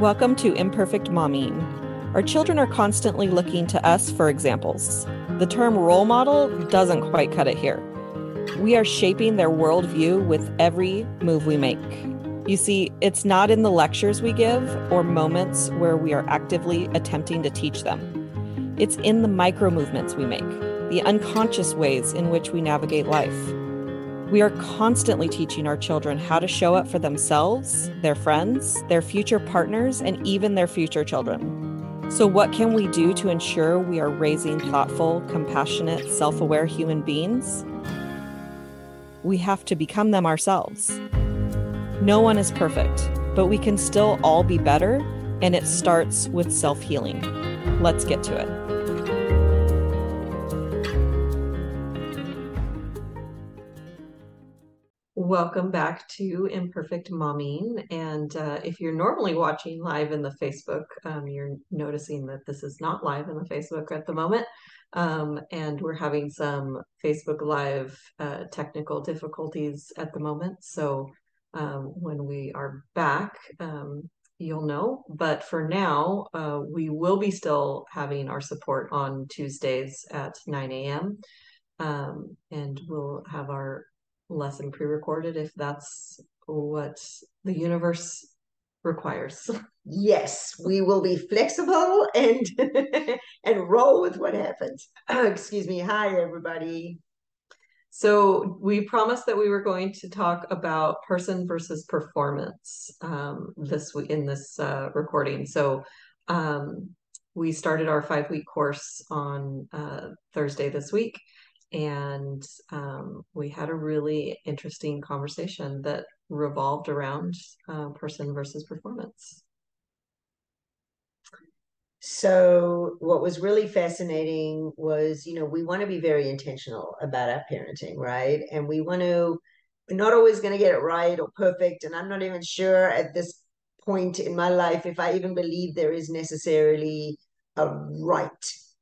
Welcome to Imperfect Momming. Our children are constantly looking to us for examples. The term role model doesn't quite cut it here. We are shaping their worldview with every move we make. You see, it's not in the lectures we give or moments where we are actively attempting to teach them. It's in the micro movements we make, the unconscious ways in which we navigate life. We are constantly teaching our children how to show up for themselves, their friends, their future partners, and even their future children. So, what can we do to ensure we are raising thoughtful, compassionate, self aware human beings? We have to become them ourselves. No one is perfect, but we can still all be better, and it starts with self healing. Let's get to it. Welcome back to Imperfect Momming. And uh, if you're normally watching live in the Facebook, um, you're noticing that this is not live in the Facebook at the moment. Um, and we're having some Facebook Live uh, technical difficulties at the moment. So um, when we are back, um, you'll know. But for now, uh, we will be still having our support on Tuesdays at 9 a.m. Um, and we'll have our lesson pre-recorded if that's what the universe requires. Yes, we will be flexible and and roll with what happens. excuse me. Hi, everybody. So we promised that we were going to talk about person versus performance um, this week in this uh, recording. So um, we started our five week course on uh, Thursday this week, and um, we had a really interesting conversation that revolved around uh, person versus performance. So, what was really fascinating was, you know, we want to be very intentional about our parenting, right? And we want to, we're not always going to get it right or perfect. And I'm not even sure at this point in my life if I even believe there is necessarily a right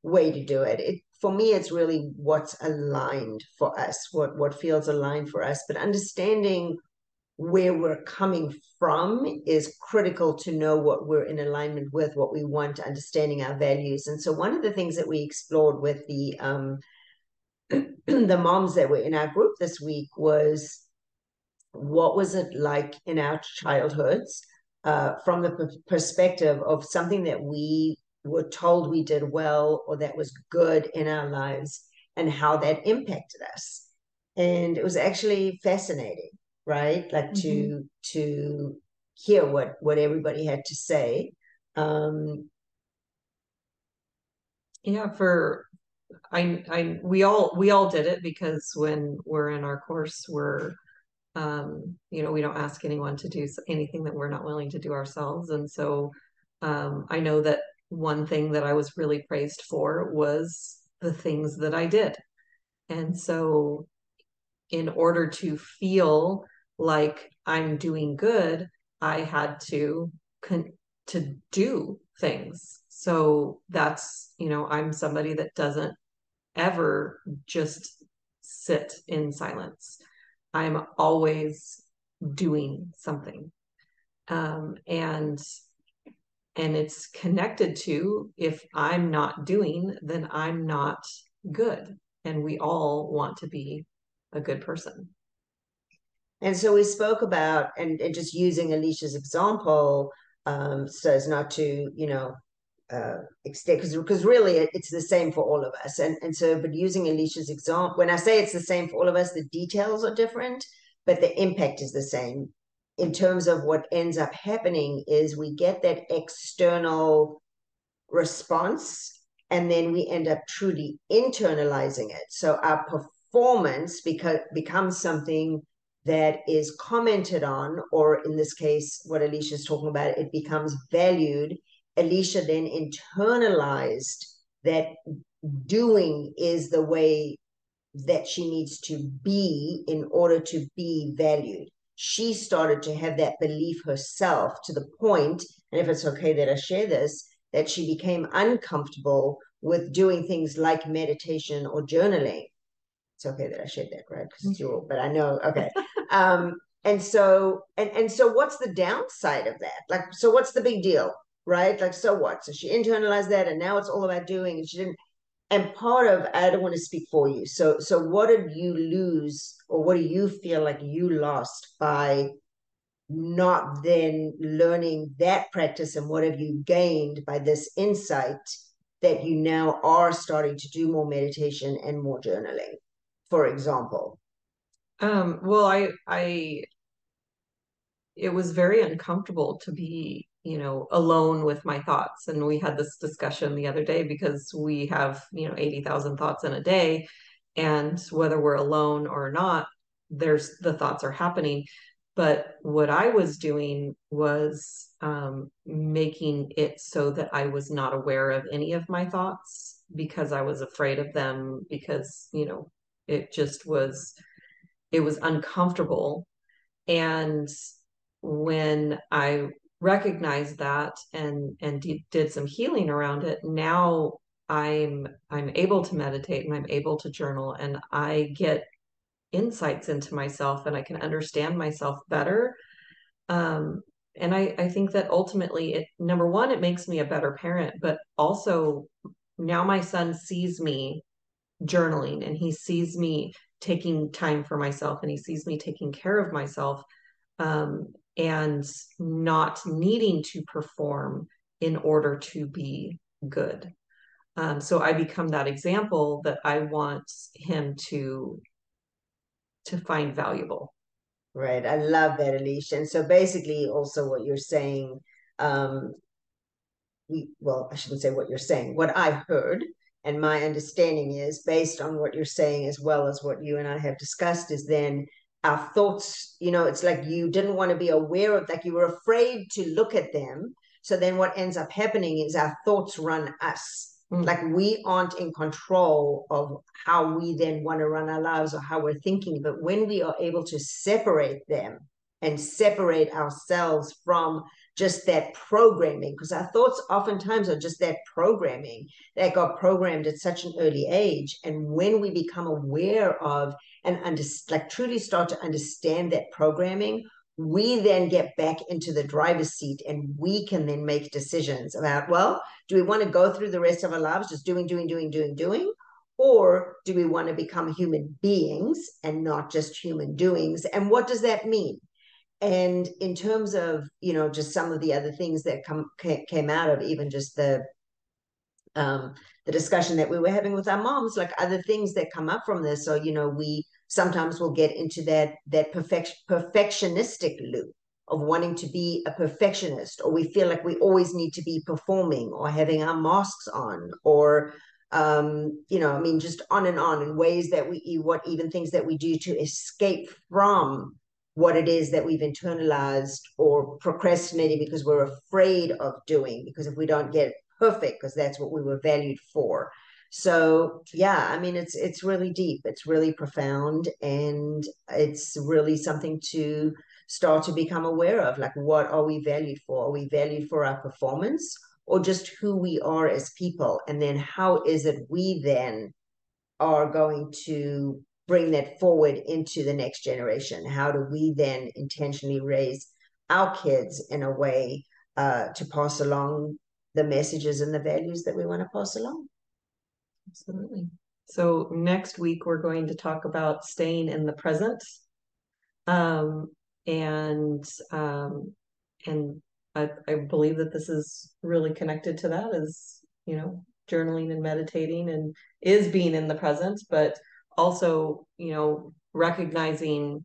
way to do it. It for me, it's really what's aligned for us, what what feels aligned for us. But understanding where we're coming from is critical to know what we're in alignment with, what we want, understanding our values. And so, one of the things that we explored with the um, the moms that were in our group this week was what was it like in our childhoods uh, from the perspective of something that we were told we did well or that was good in our lives and how that impacted us. And it was actually fascinating right like mm-hmm. to to hear what what everybody had to say um yeah for i i we all we all did it because when we're in our course we're um you know we don't ask anyone to do anything that we're not willing to do ourselves and so um i know that one thing that i was really praised for was the things that i did and so in order to feel like I'm doing good, I had to con- to do things. So that's, you know, I'm somebody that doesn't ever just sit in silence. I'm always doing something. Um, and and it's connected to if I'm not doing, then I'm not good. And we all want to be a good person. And so we spoke about, and, and just using Alysia's example, um, so as not to, you know, uh, extend, because because really it, it's the same for all of us. And and so, but using Alysia's example, when I say it's the same for all of us, the details are different, but the impact is the same. In terms of what ends up happening is we get that external response, and then we end up truly internalizing it. So our performance because becomes something that is commented on, or in this case, what Alysia is talking about, it becomes valued. Alysia then internalized that doing is the way that she needs to be in order to be valued. She started to have that belief herself to the point, and if it's okay that I share this, that she became uncomfortable with doing things like meditation or journaling it's okay that I shared that, right? Because it's your, but I know, okay. um, and so and and so what's the downside of that like so what's the big deal right like so what so she internalized that and now it's all about doing and she didn't and part of i don't want to speak for you. So so what did you lose or what do you feel like you lost by not then learning that practice and what have you gained by this insight that you now are starting to do more meditation and more journaling for example? Um well i i it was very uncomfortable to be you know alone with my thoughts. And we had this discussion the other day because we have you know 80,000 thoughts in a day. And whether we're alone or not there's the thoughts are happening. But what i was doing was um, making it so that i was not aware of any of my thoughts because i was afraid of them because you know it just was it was uncomfortable. And when I recognized that and and did some healing around it, now I'm I'm able to meditate and I'm able to journal and I get insights into myself and I can understand myself better. Um, and I, I think that ultimately it number one, it makes me a better parent, but also now my son sees me journaling and he sees me taking time for myself and he sees me taking care of myself um, and not needing to perform in order to be good. Um, so I become that example that I want him to to find valuable. Right. I love that, Alysia. And so basically also what you're saying, um, we well, I shouldn't say what you're saying. What I've heard and my understanding is based on what you're saying as well as what you and I have discussed is then our thoughts, you know, it's like you didn't want to be aware of, like you were afraid to look at them. So then what ends up happening is our thoughts run us. Mm. Like we aren't in control of how we then want to run our lives or how we're thinking. But when we are able to separate them and separate ourselves from just that programming, because our thoughts oftentimes are just that programming that got programmed at such an early age. And when we become aware of and under, like truly start to understand that programming, we then get back into the driver's seat and we can then make decisions about, well, do we want to go through the rest of our lives just doing, doing, doing, doing, doing? Or do we want to become human beings and not just human doings? And what does that mean? And in terms of, you know, just some of the other things that come came out of even just the um, the discussion that we were having with our moms, like other things that come up from this. So, you know, we sometimes we'll get into that that perfect perfectionistic loop of wanting to be a perfectionist or we feel like we always need to be performing or having our masks on or um you know i mean just on and on in ways that we what even things that we do to escape from what it is that we've internalized or procrastinating because we're afraid of doing because if we don't get perfect because that's what we were valued for. So yeah i mean it's it's really deep. It's really profound and it's really something to start to become aware of like what are we valued for? Are we valued for our performance or just who we are as people? And then how is it we then are going to bring that forward into the next generation how do we then intentionally raise our kids in a way uh, to pass along the messages and the values that we want to pass along Absolutely. So next week we're going to talk about staying in the present. Um, and um, and I, I believe that this is really connected to that is, you know, journaling and meditating and is being in the present, but also, you know, recognizing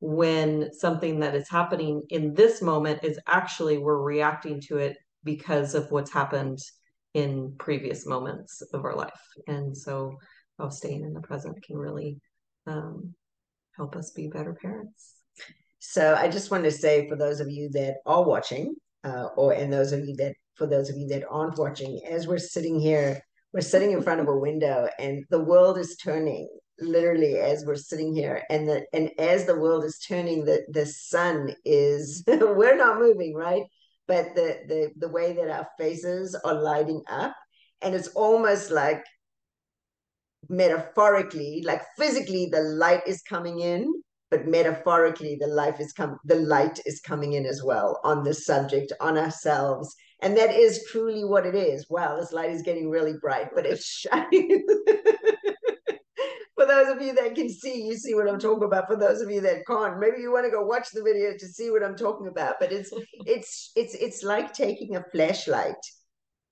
when something that is happening in this moment is actually we're reacting to it because of what's happened in previous moments of our life. And so how staying in the present can really um, help us be better parents. So I just want to say for those of you that are watching, uh, or and those of you that for those of you that aren't watching, as we're sitting here, we're sitting in front of a window and the world is turning literally as we're sitting here and the and as the world is turning the the sun is we're not moving right? But the the the way that our faces are lighting up and it's almost like metaphorically like physically the light is coming in but metaphorically the life is come the light is coming in as well on this subject on ourselves. And that is truly what it is. Wow this light is getting really bright but it's shining those of you that can see you see what i'm talking about. For those of you that can't maybe you want to go watch the video to see what i'm talking about. But it's it's it's it's like taking a flashlight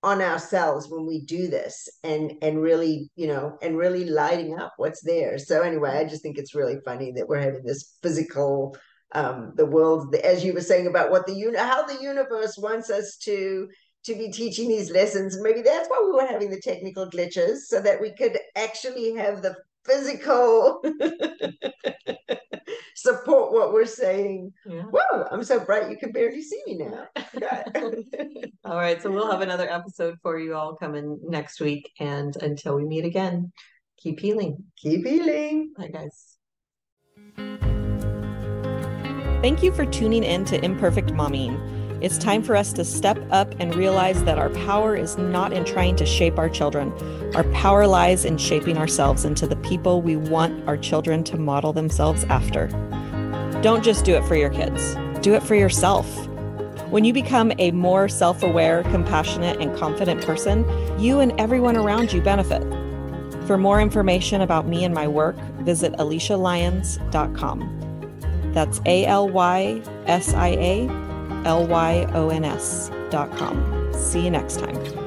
on ourselves when we do this and and really you know and really lighting up what's there. So anyway i just think it's really funny that we're having this physical um the world as you were saying about what the uni- how the universe wants us to to be teaching these lessons. Maybe that's why we were having the technical glitches so that we could actually have the physical support what we're saying. Yeah. Whoa, I'm so bright you can barely see me now. all right, so we'll have another episode for you all coming next week. And until we meet again, keep healing. Keep healing. Bye, guys. Thank you for tuning in to Imperfect Momming. It's time for us to step up and realize that our power is not in trying to shape our children. Our power lies in shaping ourselves into the people we want our children to model themselves after. Don't just do it for your kids, do it for yourself. When you become a more self aware, compassionate, and confident person, you and everyone around you benefit. For more information about me and my work, visit alysialyons.com. That's A L Y S I A L Y O N S. See you next time.